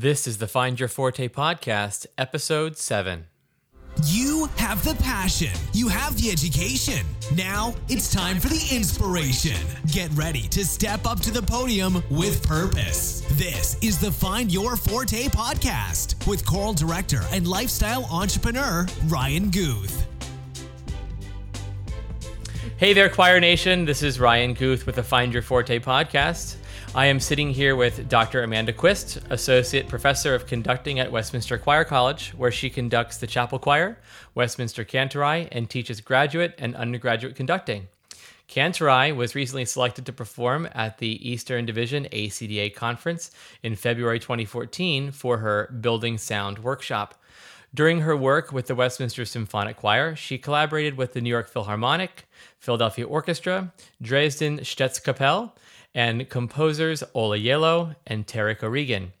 This is the Find Your Forte podcast, episode 7. You have the passion. You have the education. Now it's time for the inspiration. Get ready to step up to the podium with purpose. This is the Find Your Forte podcast with choral director and lifestyle entrepreneur Ryan Guth. Hey there, Choir Nation. This is Ryan Guth with the Find Your Forte podcast. I am sitting here with Dr. Amanda Quist, Associate Professor of Conducting at Westminster Choir College, where she conducts the Chapel Choir, Westminster Kantorei, and teaches graduate and undergraduate conducting. Kantorei was recently selected to perform at the Eastern Division ACDA conference in February 2014 for her Building Sound workshop. During her work with the Westminster Symphonic Choir, she collaborated with the New York Philharmonic, Philadelphia Orchestra, Dresden Staatskapelle, and composers Ola Gjeilo and Tarik O'Regan.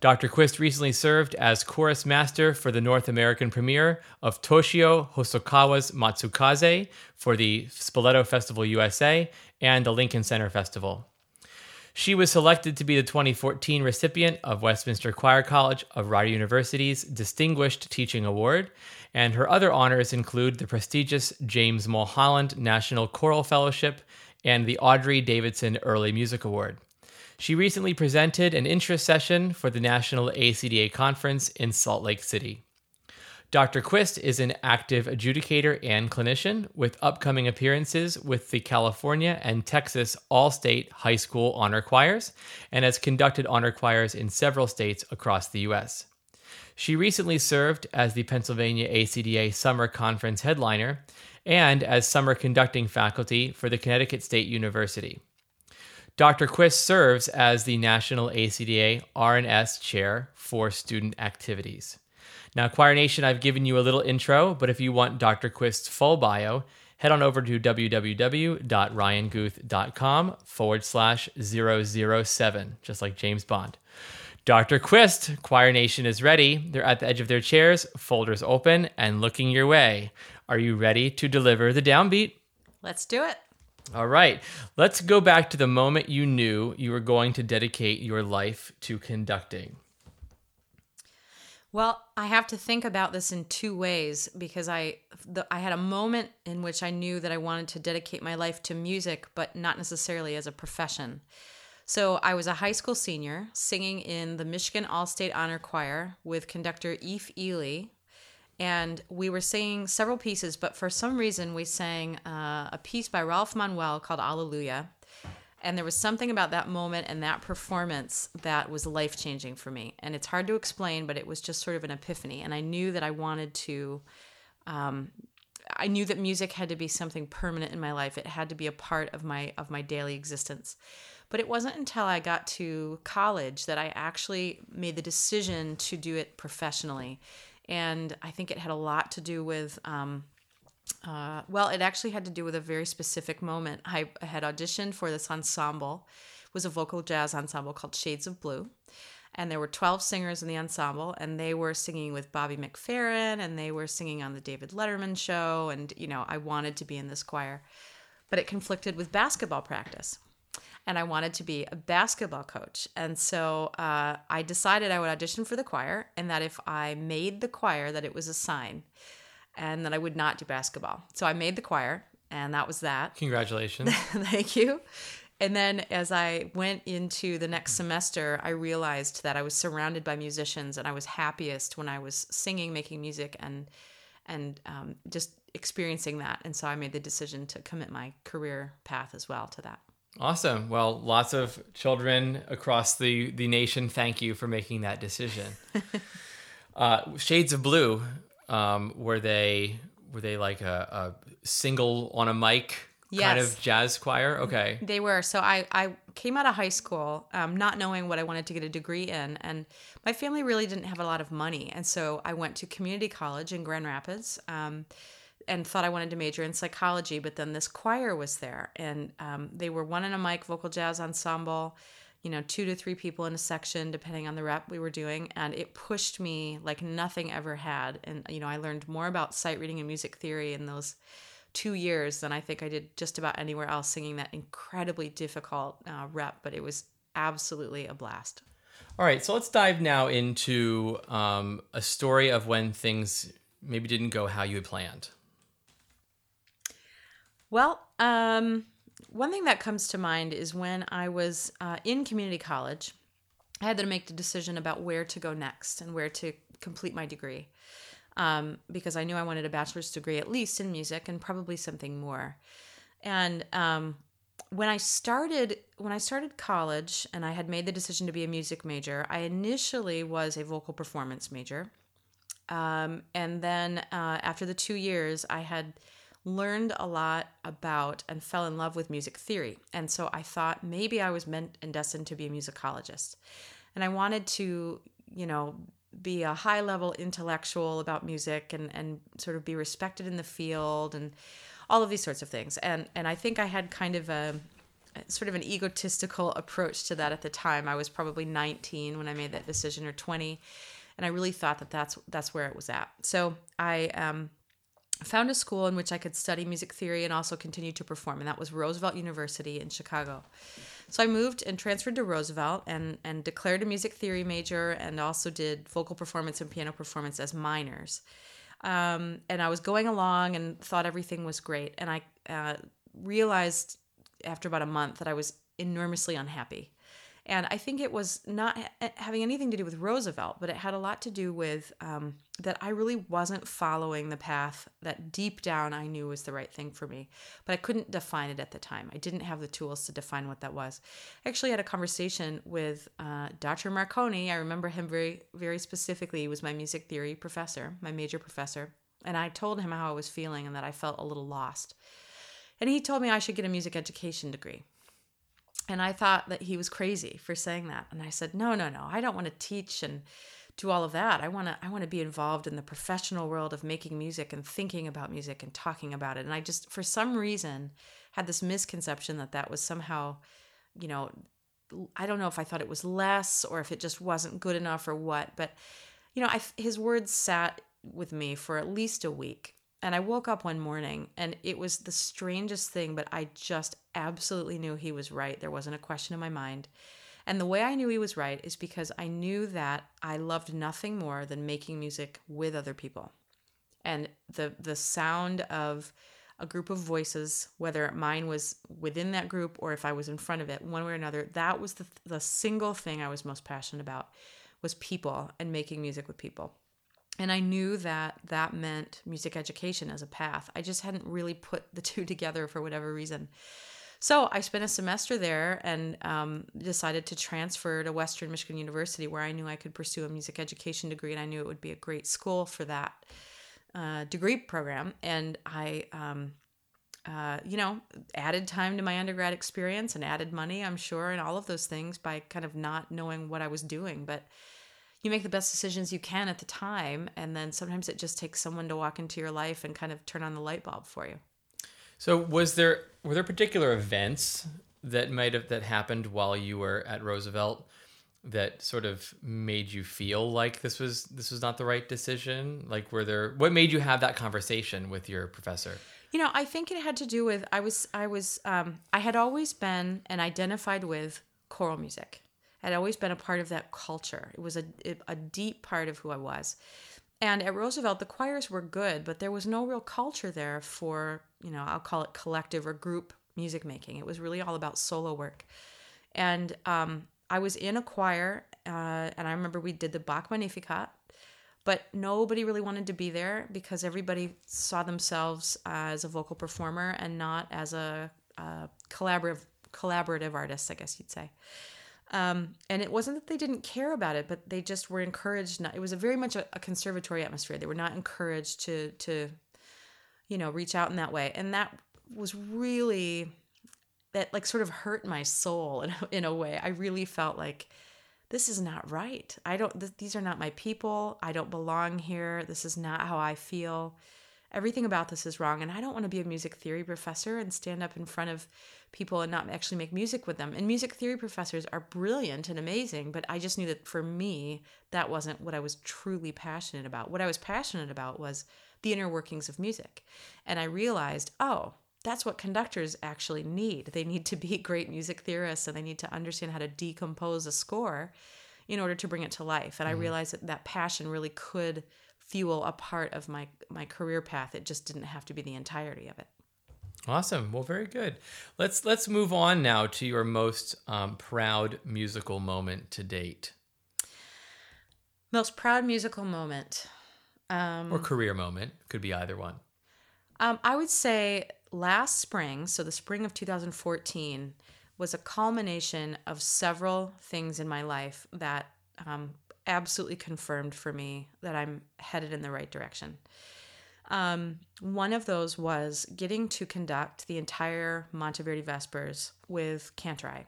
Dr. Quist recently served as chorus master for the North American premiere of Toshio Hosokawa's Matsukaze for the Spoleto Festival USA and the Lincoln Center Festival. She was selected to be the 2014 recipient of Westminster Choir College of Rider University's Distinguished Teaching Award, and her other honors include the prestigious James Mulholland National Choral Fellowship and the Audrey Davidson Early Music Award. She recently presented an interest session for the National ACDA Conference in Salt Lake City. Dr. Quist is an active adjudicator and clinician with upcoming appearances with the California and Texas All State High School Honor Choirs and has conducted honor choirs in several states across the U.S. She recently served as the Pennsylvania ACDA Summer Conference headliner and as summer conducting faculty for the Connecticut State University. Dr. Quist serves as the National ACDA R&S Chair for Student Activities. Now, Choir Nation, I've given you a little intro, but if you want Dr. Quist's full bio, head on over to www.ryanguth.com forward slash 007, just like James Bond. Dr. Quist, Choir Nation is ready. They're at the edge of their chairs, folders open, and looking your way. Are you ready to deliver the downbeat? Let's do it. All right. Let's go back to the moment you knew you were going to dedicate your life to conducting. Well, I have to think about this in two ways because I the, I had a moment in which I knew that I wanted to dedicate my life to music, but not necessarily as a profession. So I was a high school senior singing in the Michigan All State Honor Choir with conductor Eph Ehly, and we were singing several pieces, but for some reason we sang uh, a piece by Ralph Manuel called Alleluia. And there was something about that moment and that performance that was life changing for me. And it's hard to explain, but it was just sort of an epiphany. And I knew that I wanted to, um, I knew that music had to be something permanent in my life. It had to be a part of my of my daily existence. But it wasn't until I got to college that I actually made the decision to do it professionally and I think it had a lot to do with. Um, uh, well, it actually had to do with a very specific moment. I had auditioned for this ensemble. It was a vocal jazz ensemble called Shades of Blue. And there were 12 singers in the ensemble, and they were singing with Bobby McFerrin, and they were singing on the David Letterman show. And, you know, I wanted to be in this choir, but it conflicted with basketball practice and I wanted to be a basketball coach. And so uh, I decided I would audition for the choir, and that if I made the choir, that it was a sign, and that I would not do basketball. So I made the choir, and that was that. Congratulations! Thank you. And then as I went into the next semester, I realized that I was surrounded by musicians, and I was happiest when I was singing, making music, and and um, just experiencing that. And so I made the decision to commit my career path as well to that. Awesome. Well, lots of children across the, the nation, thank you for making that decision. uh, Shades of Blue, um, were they were they like a, a single on a mic yes. kind of jazz choir? Okay. They were. So I, I came out of high school um, not knowing what I wanted to get a degree in. And my family really didn't have a lot of money. And so I went to community college in Grand Rapids. Um, and thought I wanted to major in psychology, but then this choir was there, and um, they were one in a mic vocal jazz ensemble, you know, two to three people in a section, depending on the rep we were doing, and it pushed me like nothing ever had. And you know, I learned more about sight reading and music theory in those two years than I think I did just about anywhere else, singing that incredibly difficult uh, rep, but it was absolutely a blast. All right, so let's dive now into um, a story of when things maybe didn't go how you had planned. Well, um, one thing that comes to mind is when I was uh, in community college, I had to make the decision about where to go next and where to complete my degree. Um, because I knew I wanted a bachelor's degree at least in music and probably something more. And um, when I started when I started college and I had made the decision to be a music major, I initially was a vocal performance major, um, and then uh, after the two years, I had learned a lot about and fell in love with music theory. And so I thought maybe I was meant and destined to be a musicologist. And I wanted to, you know, be a high level intellectual about music and, and sort of be respected in the field and all of these sorts of things. And and I think I had kind of a sort of an egotistical approach to that at the time. I was probably 19 when I made that decision or 20 and I really thought that that's that's where it was at. So I um, found a school in which I could study music theory and also continue to perform, and that was Roosevelt University in Chicago. So I moved and transferred to Roosevelt and and declared a music theory major and also did vocal performance and piano performance as minors. Um, and I was going along and thought everything was great, and I uh, realized after about a month that I was enormously unhappy. And I think it was not ha- having anything to do with Roosevelt, but it had a lot to do with um, that I really wasn't following the path that deep down I knew was the right thing for me. But I couldn't define it at the time. I didn't have the tools to define what that was. I actually had a conversation with uh, Dr. Marconi. I remember him very, very specifically. He was my music theory professor, my major professor. And I told him how I was feeling and that I felt a little lost. And he told me I should get a music education degree. And I thought that he was crazy for saying that. And I said, "No, no, no. I don't want to teach and do all of that. I want to I want to be involved in the professional world of making music and thinking about music and talking about it." And I just for some reason had this misconception that that was somehow, you know, I don't know if I thought it was less or if it just wasn't good enough or what, but you know, I, his words sat with me for at least a week and I woke up one morning and it was the strangest thing, but I just absolutely knew he was right. There wasn't a question in my mind. And the way I knew he was right is because I knew that I loved nothing more than making music with other people. And the the sound of a group of voices, whether mine was within that group or if I was in front of it, one way or another, that was the the single thing I was most passionate about was people and making music with people and I knew that that meant music education as a path. I just hadn't really put the two together for whatever reason. So I spent a semester there and um, decided to transfer to Western Michigan University, where I knew I could pursue a music education degree, and I knew it would be a great school for that uh, degree program. And I, um, uh, you know, added time to my undergrad experience and added money, I'm sure, and all of those things by kind of not knowing what I was doing, but you make the best decisions you can at the time and then sometimes it just takes someone to walk into your life and kind of turn on the light bulb for you. So was there were there particular events that might have that happened while you were at roosevelt that sort of made you feel like this was this was not the right decision? Like were there what made you have that conversation with your professor? You know i think it had to do with i was i was um, i had always been and identified with choral music had always been a part of that culture. It was a, a deep part of who I was. And at Roosevelt, the choirs were good, but there was no real culture there for, you know, I'll call it collective or group music making. It was really all about solo work. And um, I was in a choir, uh, and I remember we did the Bach Magnificat, but nobody really wanted to be there because everybody saw themselves as a vocal performer and not as a, a collaborative collaborative artist, I guess you'd say. Um, and it wasn't that they didn't care about it, but they just were encouraged. Not, it was a very much a, a conservatory atmosphere. They were not encouraged to to, you know, reach out in that way, and that was really that like sort of hurt my soul in in a way. I really felt like this is not right. I don't. Th- these are not my people. I don't belong here. This is not how I feel everything about this is wrong and i don't want to be a music theory professor and stand up in front of people and not actually make music with them. And music theory professors are brilliant and amazing but i just knew that for me that wasn't what i was truly passionate about. What i was passionate about was the inner workings of music. And i realized oh that's what conductors actually need. They need to be great music theorists and they need to understand how to decompose a score in order to bring it to life. And I mm-hmm. realized that that passion really could fuel a part of my my career path. It just didn't have to be the entirety of it. Awesome. Well, very good. Let's let's move on now to your most um, proud musical moment to date, Most proud musical moment. um, or career moment. Could be either one. Um, I would say last spring, so the spring of 2014, was a culmination of several things in my life that um, absolutely confirmed for me that I'm headed in the right direction. Um, one of those was getting to conduct the entire Monteverdi Vespers with Kantorei.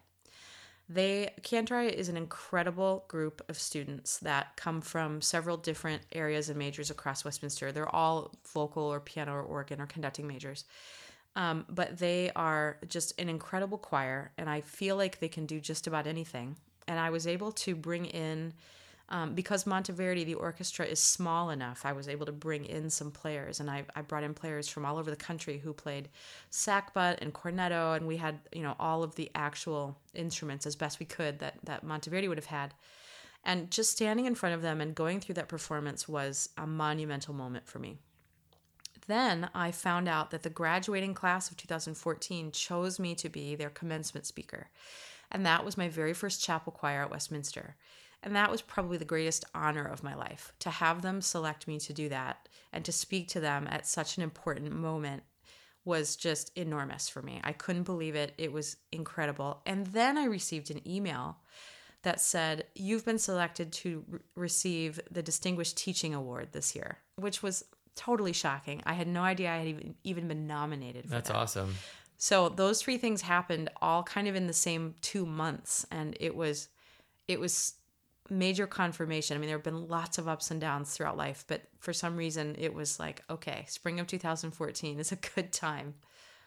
They Kantorei is an incredible group of students that come from several different areas and majors across Westminster. They're all vocal or piano or organ or conducting majors. Um, but they are just an incredible choir, and I feel like they can do just about anything. And I was able to bring in, um, because Monteverdi, the orchestra is small enough, I was able to bring in some players, and I, I brought in players from all over the country who played sackbut and cornetto, and we had you know all of the actual instruments as best we could that that Monteverdi would have had. And just standing in front of them and going through that performance was a monumental moment for me. Then I found out that the graduating class of 2014 chose me to be their commencement speaker. And that was my very first chapel choir at Westminster. And that was probably the greatest honor of my life to have them select me to do that and to speak to them at such an important moment was just enormous for me. I couldn't believe it. It was incredible. And then I received an email that said, You've been selected to re- receive the Distinguished Teaching Award this year, which was totally shocking. I had no idea I had even, even been nominated for That's that. awesome. So those three things happened all kind of in the same two months, and it was, it was major confirmation. I mean, there have been lots of ups and downs throughout life, but for some reason, it was like, okay, spring of 2014 is a good time.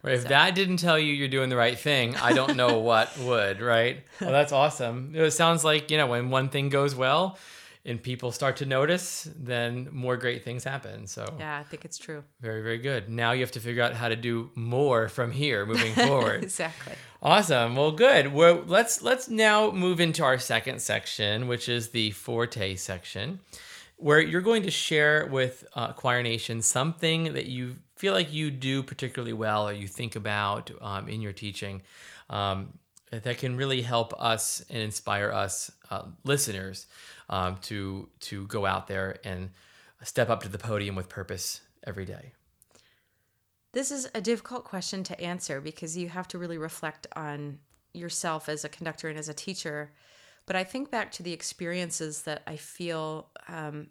Right, if that didn't tell you you're doing the right thing, I don't know what would, right? Well, that's awesome. It sounds like, you know, when one thing goes well and people start to notice, then more great things happen. So, Yeah, I think it's true. very, very good. Now you have to figure out how to do more from here moving forward. exactly. Awesome. Well, good. Well, let's let's now move into our second section, which is the forte section, where you're going to share with uh, Choir Nation something that you feel like you do particularly well, or you think about um, in your teaching, um, that can really help us and inspire us uh, listeners um, to to go out there and step up to the podium with purpose every day. This is a difficult question to answer because you have to really reflect on yourself as a conductor and as a teacher. But I think back to the experiences that I feel um,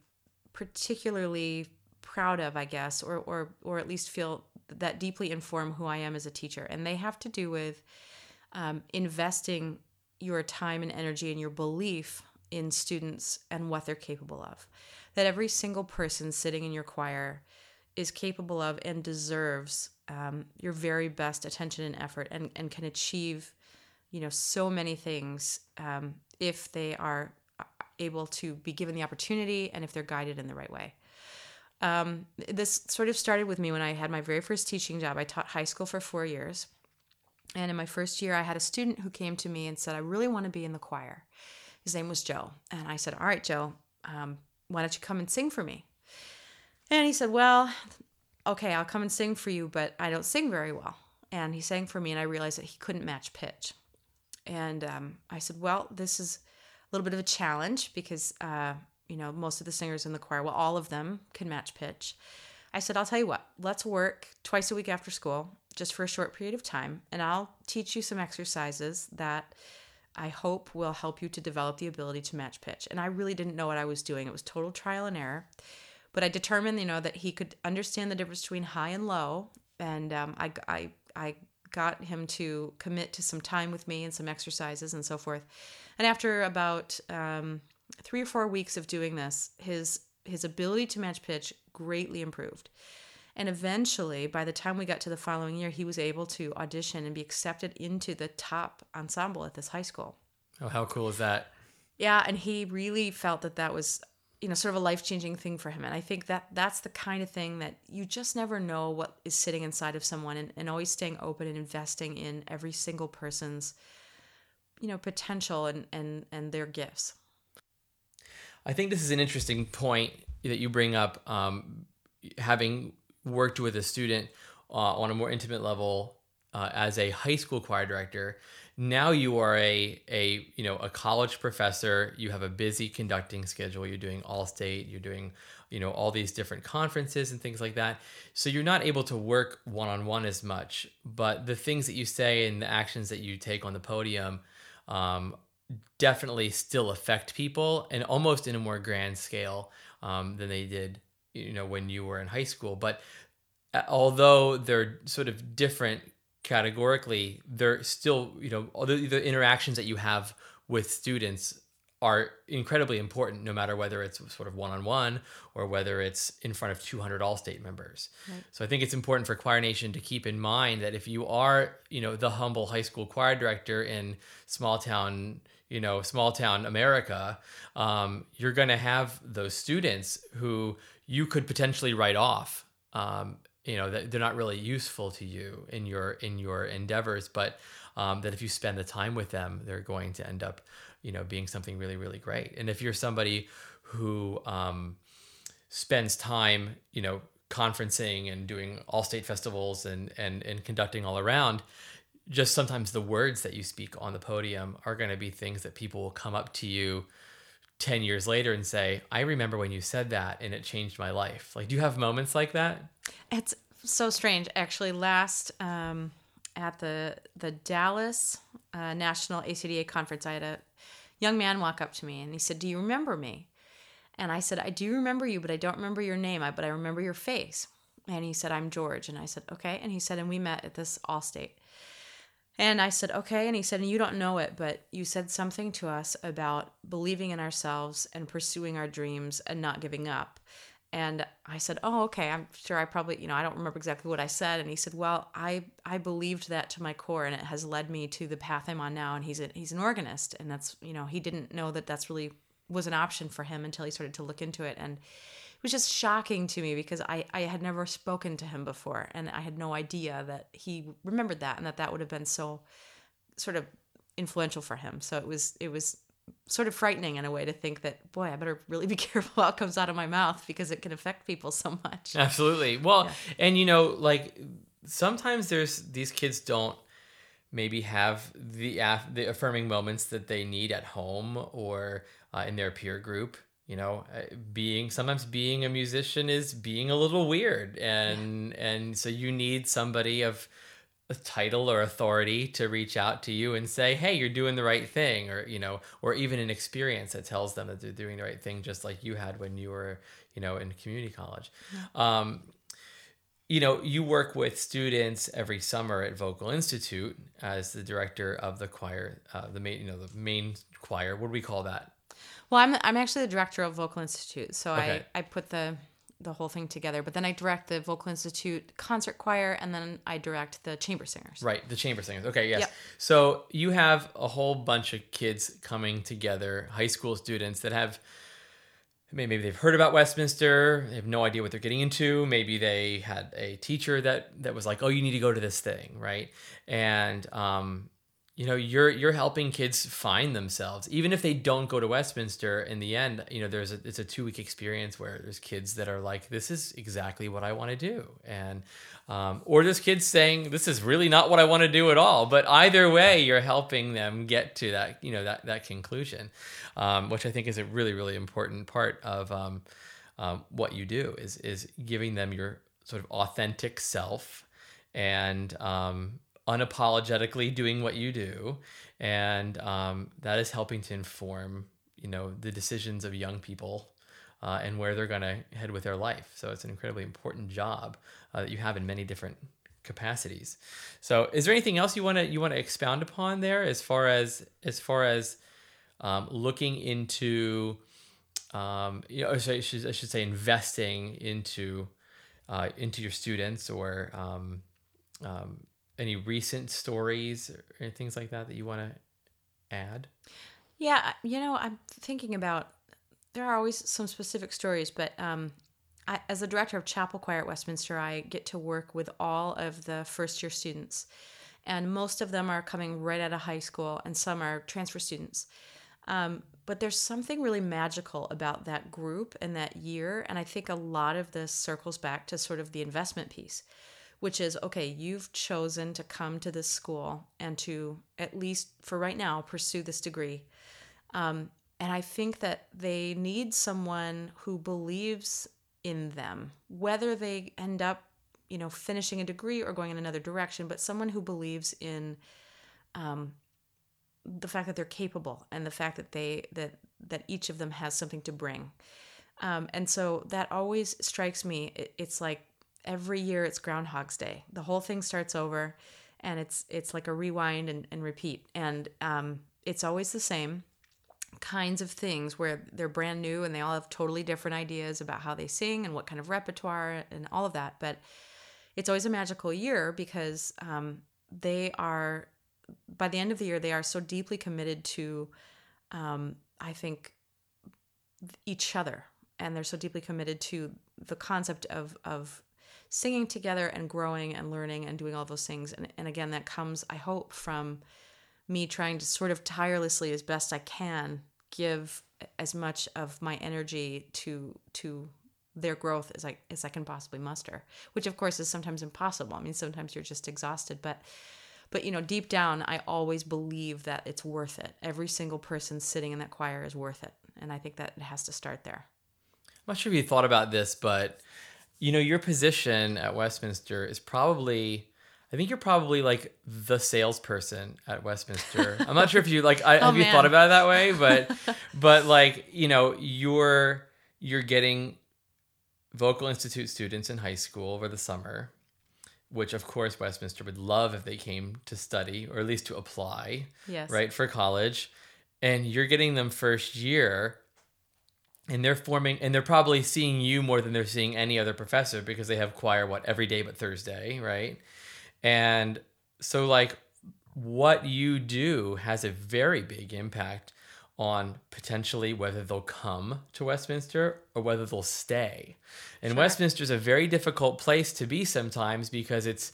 particularly proud of, I guess, or, or or at least feel that deeply inform who I am as a teacher, and they have to do with um, investing your time and energy and your belief in students and what they're capable of. That every single person sitting in your choir is capable of and deserves um, your very best attention and effort and, and can achieve you know so many things um, if they are able to be given the opportunity and if they're guided in the right way. Um, this sort of started with me when i had my very first teaching job. I taught high school for four years and in my first year i had a student who came to me and said i really want to be in the choir his name was joe and i said all right joe um, why don't you come and sing for me and he said, Well, okay, I'll come and sing for you, but I don't sing very well. And he sang for me, and I realized that he couldn't match pitch. And um, I said, Well, this is a little bit of a challenge because, uh, you know, most of the singers in the choir, well, all of them can match pitch. I said, I'll tell you what, let's work twice a week after school, just for a short period of time, and I'll teach you some exercises that I hope will help you to develop the ability to match pitch. And I really didn't know what I was doing. It was total trial and error but I determined, you know, that he could understand the difference between high and low, and um, I, I, I got him to commit to some time with me and some exercises and so forth. And after about um, three or four weeks of doing this, his his ability to match pitch greatly improved. And eventually, by the time we got to the following year, he was able to audition and be accepted into the top ensemble at this high school. Oh, how cool is that? Yeah, and he really felt that that was you know sort of a life-changing thing for him and i think that that's the kind of thing that you just never know what is sitting inside of someone and, and always staying open and investing in every single person's you know potential and and and their gifts I think this is an interesting point that you bring up. Um, having worked with a student uh, on a more intimate level uh, as a high school choir director, now you are a a you know a college professor. You have a busy conducting schedule. You're doing all state. You're doing you know all these different conferences and things like that. So you're not able to work one on one as much. But the things that you say and the actions that you take on the podium. Um, definitely still affect people and almost in a more grand scale um, than they did you know when you were in high school but uh, although they're sort of different categorically they're still you know the, the interactions that you have with students are incredibly important no matter whether it's sort of one-on-one or whether it's in front of 200 all-state members right. so i think it's important for choir nation to keep in mind that if you are you know the humble high school choir director in small town you know small town america um, you're going to have those students who you could potentially write off um, you know that they're not really useful to you in your in your endeavors but um, that if you spend the time with them they're going to end up you know being something really really great. And if you're somebody who um, spends time you know conferencing and doing all state festivals and and and conducting all around just sometimes the words that you speak on the podium are going to be things that people will come up to you 10 years later and say, I remember when you said that and it changed my life. Like, do you have moments like that? It's so strange. Actually, last um, at the, the Dallas uh, National ACDA conference, I had a young man walk up to me and he said, Do you remember me? And I said, I do remember you, but I don't remember your name, but I remember your face. And he said, I'm George. And I said, Okay. And he said, And we met at this Allstate. And I said, okay. And he said, and you don't know it, but you said something to us about believing in ourselves and pursuing our dreams and not giving up. And I said, oh, okay. I'm sure I probably, you know, I don't remember exactly what I said. And he said, well, I, I believed that to my core and it has led me to the path I'm on now. And he's a, he's an organist. And that's, you know, he didn't know that that's really was an option for him until he started to look into it. And was just shocking to me because I, I had never spoken to him before and I had no idea that he remembered that and that that would have been so sort of influential for him. So it was it was sort of frightening in a way to think that boy, I better really be careful what comes out of my mouth because it can affect people so much. Absolutely. Well, yeah. and you know, like sometimes there's these kids don't maybe have the the affirming moments that they need at home or uh, in their peer group you know uh, being sometimes being a musician is being a little weird and yeah. and so you need somebody of a title or authority to reach out to you and say hey you're doing the right thing or you know or even an experience that tells them that they're doing the right thing just like you had when you were you know in community college yeah. um, you know you work with students every summer at vocal institute as the director of the choir uh, the main you know the main choir what do we call that well, I'm I'm actually the director of Vocal Institute, so okay. I I put the the whole thing together. But then I direct the Vocal Institute concert choir, and then I direct the chamber singers. Right, the chamber singers. Okay, yes. Yep. So you have a whole bunch of kids coming together, high school students that have maybe they've heard about Westminster, they have no idea what they're getting into. Maybe they had a teacher that that was like, "Oh, you need to go to this thing," right? And um, you know you're you're helping kids find themselves. Even if they don't go to westminster in the end you know there's a it's a two week experience where there's kids that are like this is exactly what i want to do. And um, or there's kids saying this is really not what i want to do at all. But either way you're helping them get to that you know that that conclusion um, which i think is a really really important part of um, um what you do is is giving them your sort of authentic self and um, unapologetically doing what you do, and um, that is helping to inform you know the decisions of young people uh, and where they're going to head with their life. So it's an incredibly important job uh, that you have in many different capacities. So is there anything else you want to you want to expound upon there as far as as far as um, looking into um, you know I should, I should say investing into uh, into your students or um, um, any recent stories or things like that that you want to add? Yeah, you know, I'm thinking about there are always some specific stories, but um, I, as the director of chapel choir at Westminster, I get to work with all of the first year students, and most of them are coming right out of high school, and some are transfer students. Um, but there's something really magical about that group and that year. And I think a lot of this circles back to sort of the investment piece, which is okay, you've chosen to come to this school and to, at least for right now, pursue this degree. Um, and I think that they need someone who believes in them, whether they end up, you know, finishing a degree or going in another direction, but someone who believes in um, the fact that they're capable and the fact that they that that each of them has something to bring. Um, and so that always strikes me. It, it's like every year it's Groundhog's Day. The whole thing starts over, and it's it's like a rewind and, and repeat. And um, it's always the same kinds of things where they're brand new and they all have totally different ideas about how they sing and what kind of repertoire and all of that. But it's always a magical year because um, they are, by the end of the year, they are so deeply committed to, um, I think, each other. And they're so deeply committed to the concept of, of singing together and growing and learning and doing all those things. And, and again, that comes, I hope, from me trying to sort of tirelessly as best I can give as much of my energy to to their growth as I as I can possibly muster, which of course is sometimes impossible. I mean, sometimes you're just exhausted, but but you know, deep down, I always believe that it's worth it. Every single person sitting in that choir is worth it, and I think that it has to start there. I'm not sure if you thought about this, but you know, your position at Westminster is probably I think you're probably like the salesperson at Westminster. I'm not sure if you like I, oh, have you thought about it that way, but but like you know you're you're getting vocal institute students in high school over the summer, which of course Westminster would love if they came to study or at least to apply, yes, right for college, and you're getting them first year. And they're forming, and they're probably seeing you more than they're seeing any other professor because they have choir what every day but Thursday, right? And so, like, what you do has a very big impact on potentially whether they'll come to Westminster or whether they'll stay. And sure. Westminster is a very difficult place to be sometimes because it's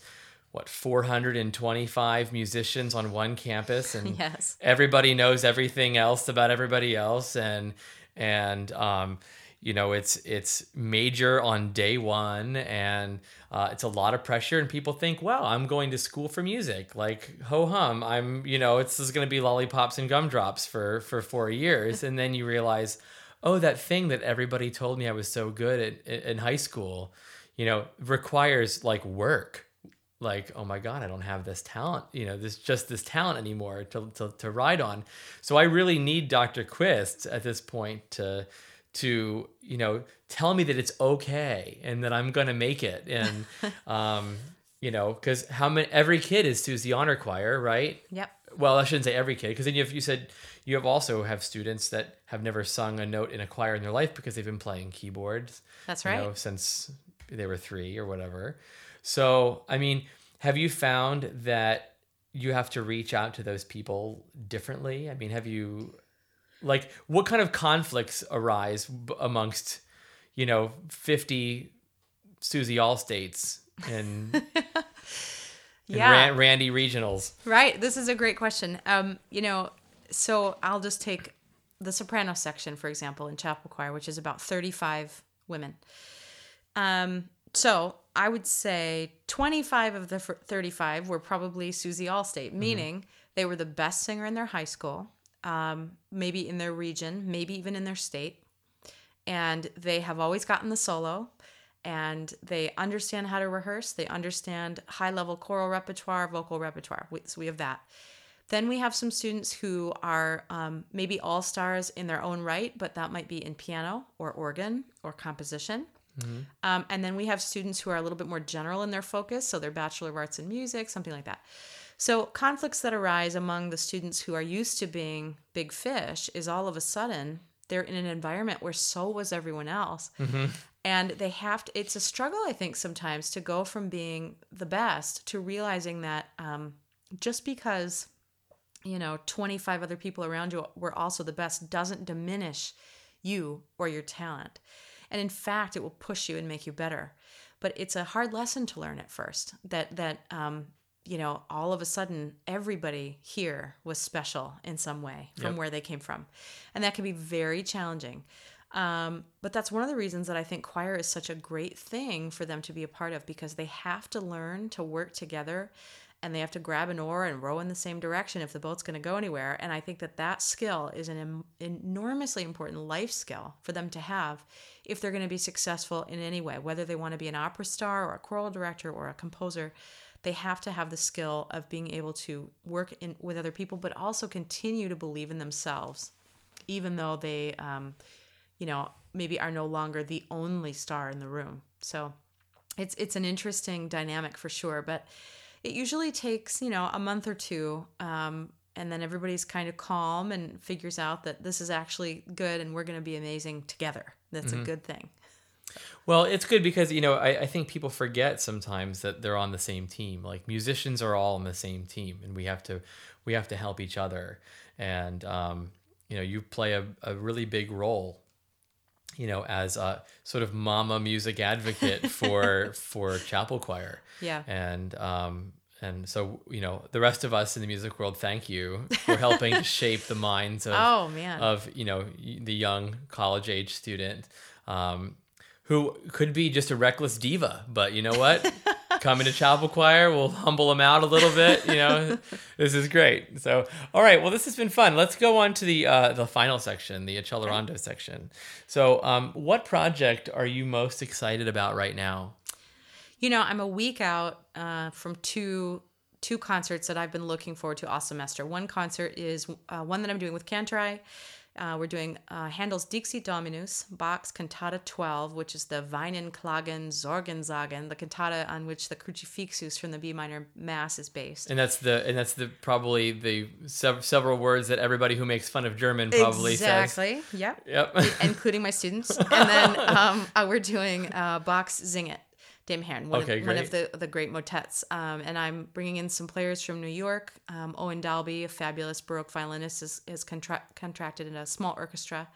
what 425 musicians on one campus and yes. everybody knows everything else about everybody else and and um, you know it's it's major on day one and uh, it's a lot of pressure and people think well i'm going to school for music. Like ho hum i'm you know it's, is going to be lollipops and gumdrops for for four years. And then you realize oh that thing that everybody told me i was so good at in high school you know requires like work like oh my god i don't have this talent you know this just this talent anymore to, to, to ride on. So i really need dr quist at this point to to you know tell me that it's okay and that I'm gonna make it. And um you know because how many every kid is Susie honor choir right? Yep. Well I shouldn't say every kid because then you have you said you have also have students that have never sung a note in a choir in their life because they've been playing keyboards that's right you know, since they were three or whatever so I mean have you found that you have to reach out to those people differently I mean have you like, what kind of conflicts arise amongst, you know, 50 Susie Allstates and, yeah. and Randy regionals? Right. This is a great question. Um, you know, so I'll just take the soprano section, for example, in chapel choir, which is about 35 women. Um, so I would say 25 of the 35 were probably Susie Allstate, mm-hmm. meaning mm-hmm. they were the best singer in their high school um, maybe in their region, maybe even in their state. And they have always gotten the solo and they understand how to rehearse. They understand high level choral repertoire, vocal repertoire. So we have that. Then we have some students who are um, maybe all stars in their own right, but that might be in piano or organ or composition. Mm-hmm. Um, and then we have students who are a little bit more general in their focus. So they're Bachelor of Arts in Music, something like that. So, conflicts that arise among the students who are used to being big fish is all of a sudden they're in an environment where so was everyone else. Mm-hmm. And they have to, it's a struggle, I think, sometimes to go from being the best to realizing that um, just because, you know, 25 other people around you were also the best doesn't diminish you or your talent. And in fact, it will push you and make you better. But it's a hard lesson to learn at first that, that, um, you know, all of a sudden everybody here was special in some way from Yep. where they came from. And that can be very challenging. Um, but that's one of the reasons that I think choir is such a great thing for them to be a part of because they have to learn to work together and they have to grab an oar and row in the same direction if the boat's going to go anywhere. And I think that that skill is an em- enormously important life skill for them to have if they're going to be successful in any way, whether they want to be an opera star or a choral director or a composer. They have to have the skill of being able to work in with other people, but also continue to believe in themselves, even though they, um, you know, maybe are no longer the only star in the room. So it's it's an interesting dynamic for sure, but it usually takes you know a month or two, um, and then everybody's kind of calm and figures out that this is actually good and we're going to be amazing together. That's a good thing. Well, it's good because you know I, I think people forget sometimes that they're on the same team. Like musicians are all on the same team, and we have to we have to help each other. And um, you know, you play a, a really big role. You know, as a sort of mama music advocate for for chapel choir. Yeah. And um, and so you know, the rest of us in the music world, thank you for helping to shape the minds of Oh, man. of you know the young college age student um, who could be just a reckless diva but you know what? Coming to chapel choir we'll humble them out a little bit you know? This is great. So all right well this has been fun. Let's go on to the uh, the final section the accelerando section. So um, what project are you most excited about right now You know, I'm a week out uh, from two two concerts that I've been looking forward to all semester. One concert is uh, one that I'm doing with Kantorei. Uh, we're doing uh, Handel's Dixit Dominus, Bach's Cantata 12, which is the Weinen, Klagen, Sorgen, Zagen, the cantata on which the Crucifixus from the B minor Mass is based. and that's the and that's the probably the sev- several words that everybody who makes fun of german probably says exactly. Yep. yep including my students. And then um, uh, we're doing uh, Bach's Singet, Dem Herrn, one, Okay, of, one of the, the great motets. Um, and I'm bringing in some players from New York. Um, Owen Dalby, a fabulous Baroque violinist, is, is contra- contracted in a small orchestra.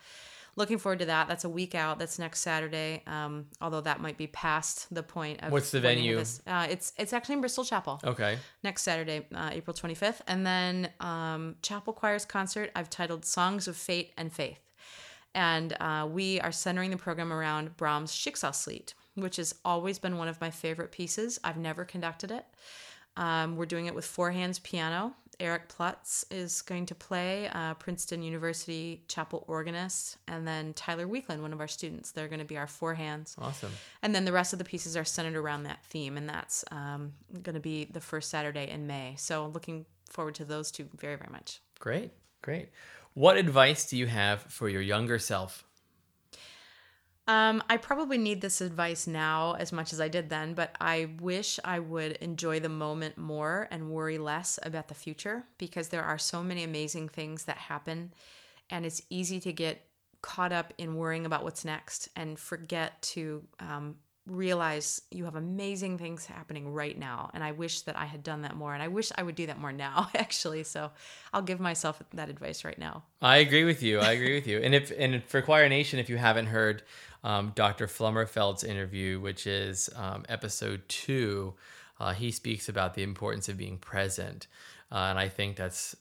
Looking forward to that. That's a week out. That's next Saturday. Um, although that might be past the point of What's the venue? Uh, it's it's actually in Bristol Chapel okay next Saturday, uh, April 25th. And then um, Chapel Choir's concert, I've titled Songs of Fate and Faith. And uh, we are centering the program around Brahms' Schicksalslied, which has always been one of my favorite pieces. I've never conducted it. Um, we're doing it with four hands piano. Eric Plutz is going to play, uh, Princeton University chapel organist, and then Tyler Weekland, one of our students. They're going to be our four hands. awesome And then the rest of the pieces are centered around that theme, and that's um, going to be the first Saturday in May. So looking forward to those two very, very much. Great, great. What advice do you have for your younger self? Um, I probably need this advice now as much as I did then, but I wish I would enjoy the moment more and worry less about the future because there are so many amazing things that happen, and it's easy to get caught up in worrying about what's next and forget to um, realize you have amazing things happening right now. And I wish that I had done that more, and I wish I would do that more now, actually. So I'll give myself that advice right now. I agree with you. I agree with you. And if and for Choir Nation, if you haven't heard um, Dr. Flummerfelt's interview, which is um, episode two, uh, he speaks about the importance of being present, uh, and I think that's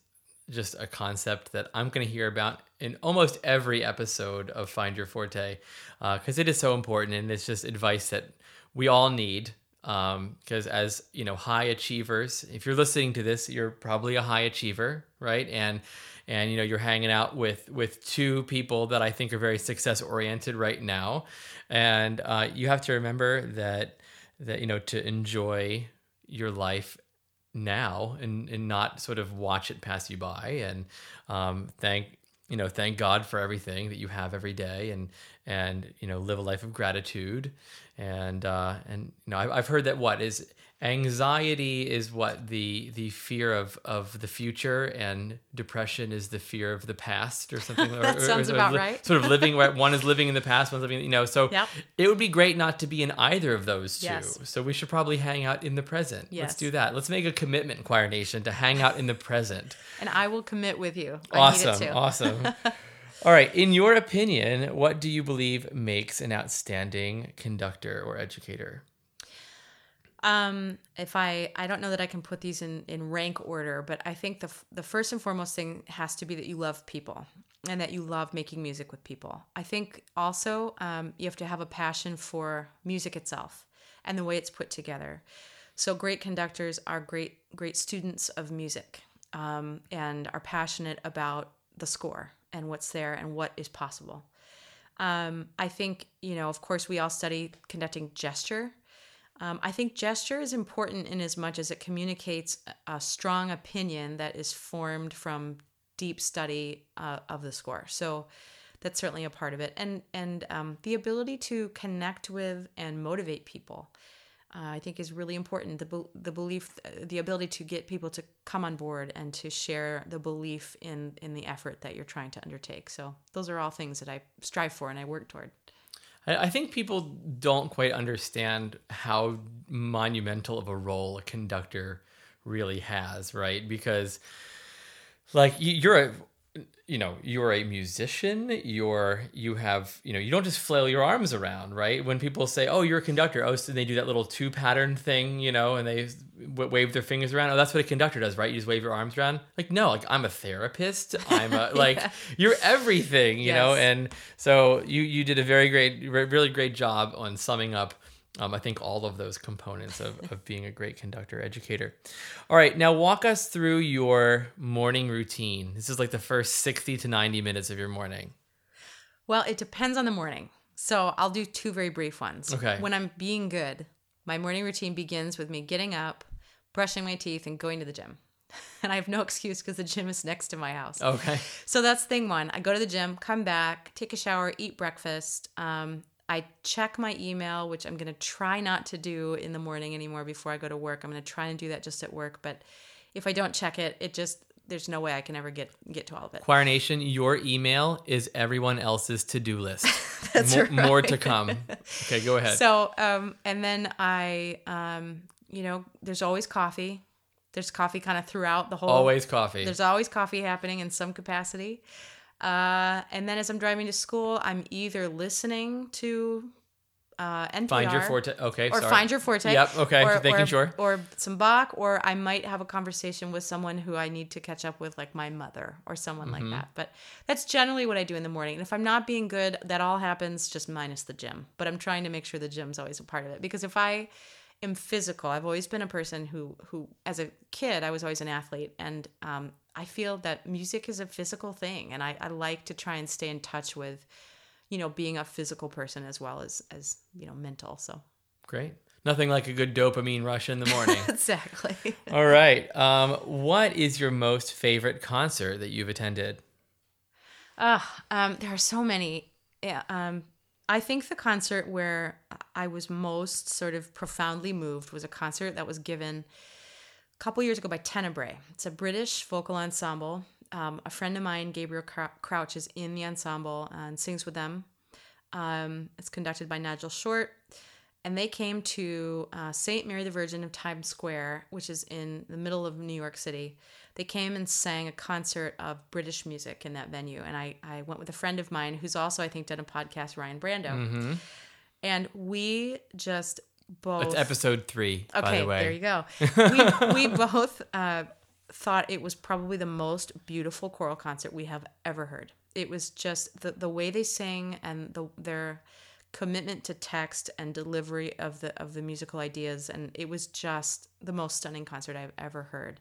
just a concept that I'm going to hear about in almost every episode of Find Your Forte because it is so important and it's just advice that we all need. Because as you know, high achievers, if you're listening to this, you're probably a high achiever, right? And and you know you're hanging out with with two people that I think are very success oriented right now, and uh, you have to remember that that you know to enjoy your life now and and not sort of watch it pass you by. And um, thank you know thank God for everything that you have every day and and you know live a life of gratitude. And uh, and you know I've, I've heard that what is anxiety is what the the fear of of the future and depression is the fear of the past or something. That or- sounds or about li- right. sort of living where one is living in the past one's living you know so Yep. it would be great not to be in either of those two. Yes. so we should probably hang out in the present. Let's do that. Let's make a commitment choir nation to hang out in the present. And I will commit with you. I awesome need it awesome. All right. In your opinion what do you believe makes an outstanding conductor or educator Um, if I, I don't know that I can put these in, in rank order, but I think the, the first and foremost thing has to be that you love people and that you love making music with people. I think also um, you have to have a passion for music itself and the way it's put together. So great conductors are great, great students of music um, and are passionate about the score and what's there and what is possible. Um, I think, you know, of course, we all study conducting gesture. Um, I think gesture is important in as much as it communicates a strong opinion that is formed from deep study uh, of the score. So that's certainly a part of it, and and um, the ability to connect with and motivate people. Uh, I think is really important. The the belief, the ability to get people to come on board and to share the belief in in the effort that you're trying to undertake. So those are all things that I strive for and I work toward. I, think people don't quite understand how monumental of a role a conductor really has, right? Because like you're a you know you're a musician you're you have you know you don't just flail your arms around right? When people say oh you're a conductor oh so they do that little two pattern thing you know and they w- wave their fingers around. Oh that's what a conductor does right? You just wave your arms around. Like no like i'm a therapist. I'm a like you're everything you know? And so you you did a very great re- really great job on summing up um, I think all of those components of, of being a great conductor educator. All right, now walk us through your morning routine. This is like the first 60 to 90 minutes of your morning. Well, it depends on the morning. So I'll do two very brief ones. Okay. When I'm being good, my morning routine begins with me getting up, brushing my teeth, and going to the gym. And I have no excuse because the gym is next to my house. Okay. So that's thing one. I go to the gym, come back, take a shower, eat breakfast. Um, I check my email, which I'm going to try not to do in the morning anymore before I go to work. I'm going to try and do that just at work. But if I don't check it, it just, there's no way I can ever get get to all of it. Choir Nation, your email is everyone else's to do list. That's Mo- right. More to come. Okay, go ahead. So, um, and then I, um, you know, there's always coffee. There's coffee kind of throughout the whole. Always coffee. There's always coffee happening in some capacity. Uh, and then as I'm driving to school, I'm either listening to uh, NPR. Find your forte. Okay, Or sorry. find your forte. Yep, okay, Or, making or, sure. Or some Bach, or I might have a conversation with someone who I need to catch up with, like my mother or someone Mm-hmm. like that. But that's generally what I do in the morning. And if I'm not being good, that all happens just minus the gym. But I'm trying to make sure the gym's always a part of it because if I am physical, I've always been a person who who as a kid I was always an athlete, and um, I feel that music is a physical thing, and I, I like to try and stay in touch with you know being a physical person as well as as you know mental so Great. Nothing like a good dopamine rush in the morning. exactly All right. Um, what is your most favorite concert that you've attended? uh, um, there are so many yeah, um, i think the concert where i was most sort of profoundly moved was a concert that was given couple years ago by tenebrae it's a british vocal ensemble um, a friend of mine gabriel Crou- crouch is in the ensemble and sings with them Um, it's conducted by Nigel Short. And they came to uh, St. Mary the Virgin of Times Square, which is in the middle of New York City. They came and sang a concert of British music in that venue. And I, I went with a friend of mine who's also, I think, done a podcast, Ryan Brandau. And we just both. It's episode three, by Okay, the way. there you go. We, we both uh, thought it was probably the most beautiful choral concert we have ever heard. It was just the, the way they sang and the, their commitment to text and delivery of the of the musical ideas, and it was just the most stunning concert I've ever heard.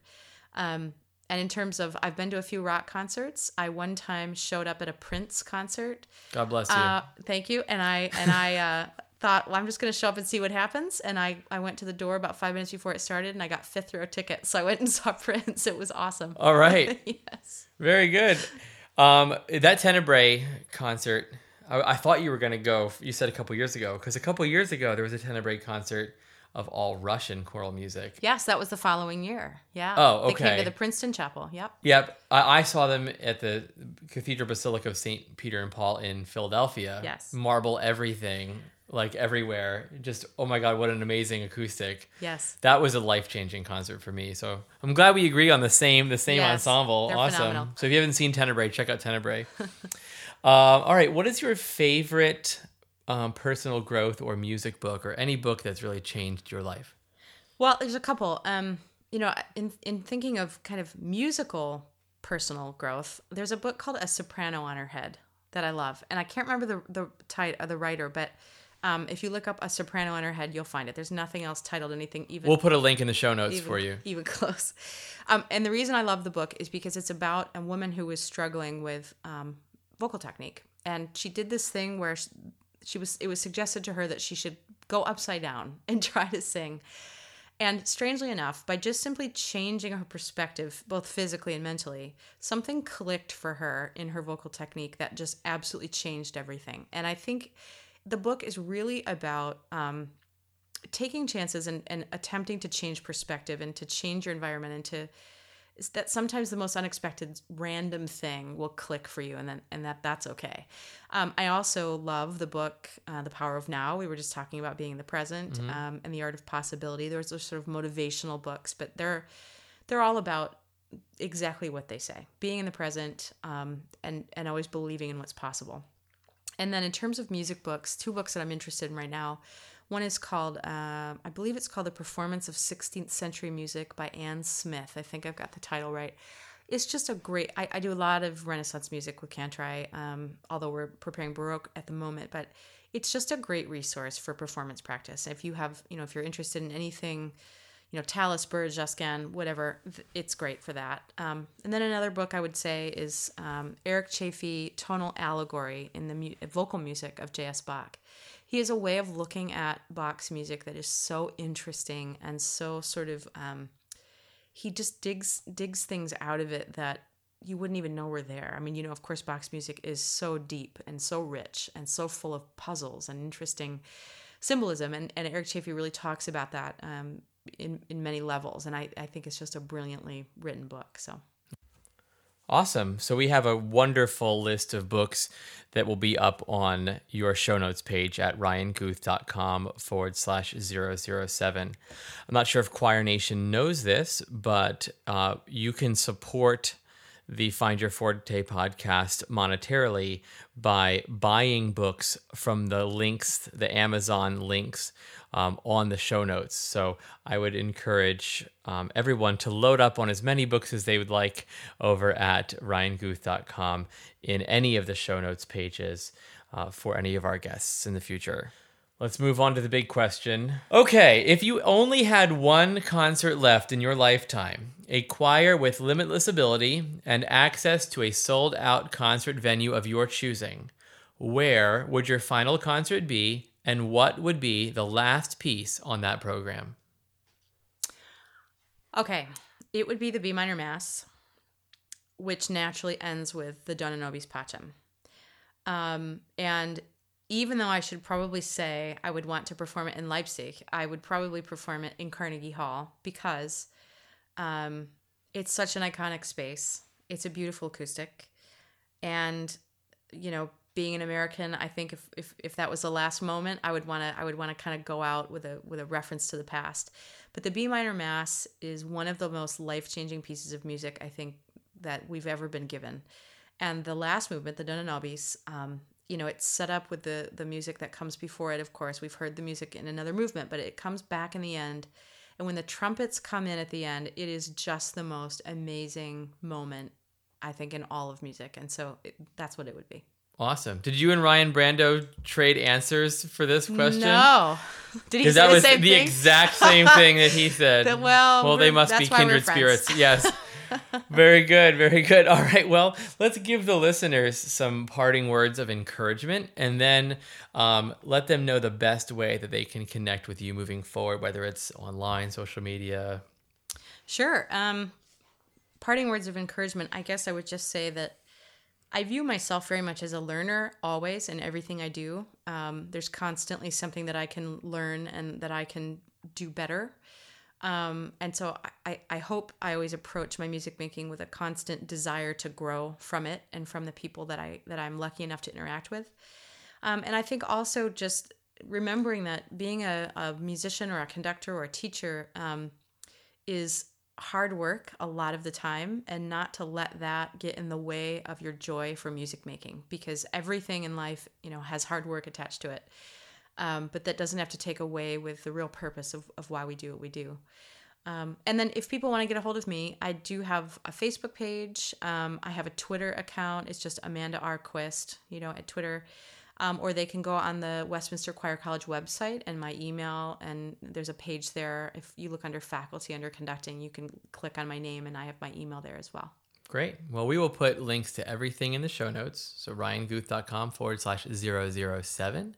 Um, and in terms of, I've been to a few rock concerts. I one time showed up at a Prince concert. God bless you. Uh, thank you. And I and I uh, thought, well, I'm just going to show up and see what happens. And I I went to the door about five minutes before it started, and I got fifth row tickets. So I went and saw Prince. It was awesome. All right. yes. Very good. Um, that Tenebrae concert, I, I thought you were going to go. You said a couple years ago, because a couple years ago there was a Tenebrae concert of all Russian choral music. Yes, that was the following year. Yeah. Oh, okay. They came to the Princeton Chapel. Yep. Yep, I, I saw them at the Cathedral Basilica of Saint Peter and Paul in Philadelphia. Yes. marble everything, like everywhere. Just oh my god, what an amazing acoustic! Yes. That was a life changing concert for me. So I'm glad we agree on the same the same Yes, ensemble. awesome. phenomenal. So if you haven't seen Tenebrae, check out Tenebrae. um, all right, what is your favorite um, personal growth or music book or any book that's really changed your life? Well, there's a couple. Um, you know, in in thinking of kind of musical personal growth, there's a book called A Soprano on Her Head that I love, and I can't remember the the title the writer, but um, if you look up A Soprano on Her Head, you'll find it. There's nothing else titled anything even. We'll put a link in the show notes even, for you. Even close. Um, and the reason I love the book is because it's about a woman who was struggling with um, vocal technique, and she did this thing where she, she was. It was suggested to her that she should go upside down and try to sing. And strangely enough, by just simply changing her perspective, both physically and mentally, something clicked for her in her vocal technique that just absolutely changed everything. And I think the book is really about um, taking chances and, and attempting to change perspective and to change your environment and to that sometimes the most unexpected random thing will click for you and then and that that's okay. Um, i also love the book uh, the power of now. We were just talking about being in the present Mm-hmm. um, and the art of possibility. Those are sort of motivational books but they're they're all about exactly what they say. Being in the present um, and and always believing in what's possible and then in terms of music books two books that i'm interested in right now one is called, uh, I believe it's called The Performance of 16th Century Music by Anne Smith. I think I've got the title right. It's just a great, I, I do a lot of Renaissance music with Kantorei, um, although we're preparing Baroque at the moment, but it's just a great resource for performance practice. If you have, you know, if you're interested in anything, you know, Tallis, Byrd, Josquin, whatever. It's great for that. Um, and then another book I would say is um, Eric Chafe, Tonal Allegory in the mu- vocal music of J.S. Bach he has a way of looking at Bach's music that is so interesting and so sort of um, he just digs digs things out of it that you wouldn't even know were there. I mean, you know, of course, Bach's music is so deep and so rich and so full of puzzles and interesting symbolism, and, and Eric Chafe really talks about that um, in in many levels, and I, I think it's just a brilliantly written book. So. Awesome. So we have a wonderful list of books that will be up on your show notes page at ryanguth.com forward slash 007. I'm not sure if Choir Nation knows this, but uh, you can support the Find Your Forte podcast monetarily by buying books from the links, the Amazon links um, on the show notes. So I would encourage um, everyone to load up on as many books as they would like over at ryanguth.com in any of the show notes pages uh, for any of our guests in the future. Let's move on to the big question. Okay, if you only had one concert left in your lifetime, a choir with limitless ability, and access to a sold out concert venue of your choosing, where would your final concert be, and what would be the last piece on that program? Okay, it would be the B minor Mass, which naturally ends with the Dona Nobis Pacem. Um, and even though I should probably say I would want to perform it in Leipzig, I would probably perform it in Carnegie Hall because um, it's such an iconic space. It's a beautiful acoustic. And, you know, being an American, I think if, if, if that was the last moment, I would want to I would want to kind of go out with a with a reference to the past. But the B minor Mass is one of the most life changing pieces of music I think that we've ever been given. And the last movement, the Dona Nobis, um, you know, it's set up with the the music that comes before it. Of course, we've heard the music in another movement, but it comes back in the end. And when the trumpets come in at the end, it is just the most amazing moment, I think, in all of music. And so it, that's what it would be. Awesome. Did you and Ryan Brandau trade answers for this question? No, did he say that the was the thing? exact same thing that he said. Well, well, they must be kindred spirits. Yes. very good. Very good. All right. Well, let's give the listeners some parting words of encouragement and then um, let them know the best way that they can connect with you moving forward, whether it's online, social media. Sure. Um, parting words of encouragement. I guess I would just say that I view myself very much as a learner always in everything I do. Um, there's constantly something that I can learn and that I can do better. Um, and so I, I hope I always approach my music making with a constant desire to grow from it and from the people that I that I'm lucky enough to interact with. Um, and I think also just remembering that being a, a musician or a conductor or a teacher um, is hard work a lot of the time and not to let that get in the way of your joy for music making because everything in life you know has hard work attached to it Um, but that doesn't have to take away with the real purpose of, of why we do what we do. Um, and then if people want to get a hold of me, I do have a Facebook page. Um, I have a Twitter account. It's just Amanda R. Quist, you know, at Twitter. Um, or they can go on the Westminster Choir College website and my email, and there's a page there. If you look under faculty under conducting, you can click on my name, and I have my email there as well. Great. Well, we will put links to everything in the show notes. So ryanguth.com forward slash 007.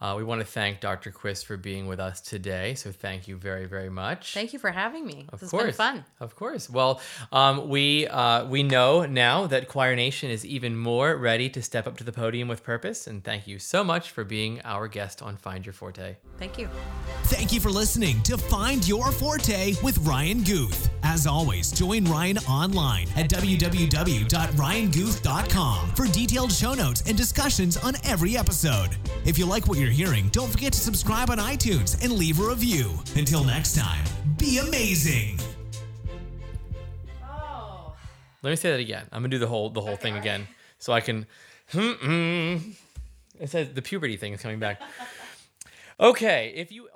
Uh, we want to thank Dr. Quist for being with us today. So thank you very, very much. Thank you for having me. Of this course, has been fun. Of course. Well, um, we uh, we know now that Choir Nation is even more ready to step up to the podium with purpose. And thank you so much for being our guest on Find Your Forte. Thank you. Thank you for listening to Find Your Forte with Ryan Guth. As always, join Ryan online at www.ryanguth.com for detailed show notes and discussions on every episode. If you like what you're hearing, don't forget to subscribe on iTunes and leave a review. Until next time, be amazing. Oh. Let me say that again. I'm gonna do the whole the whole thing again, so I can. It says the puberty thing is coming back. Okay, if you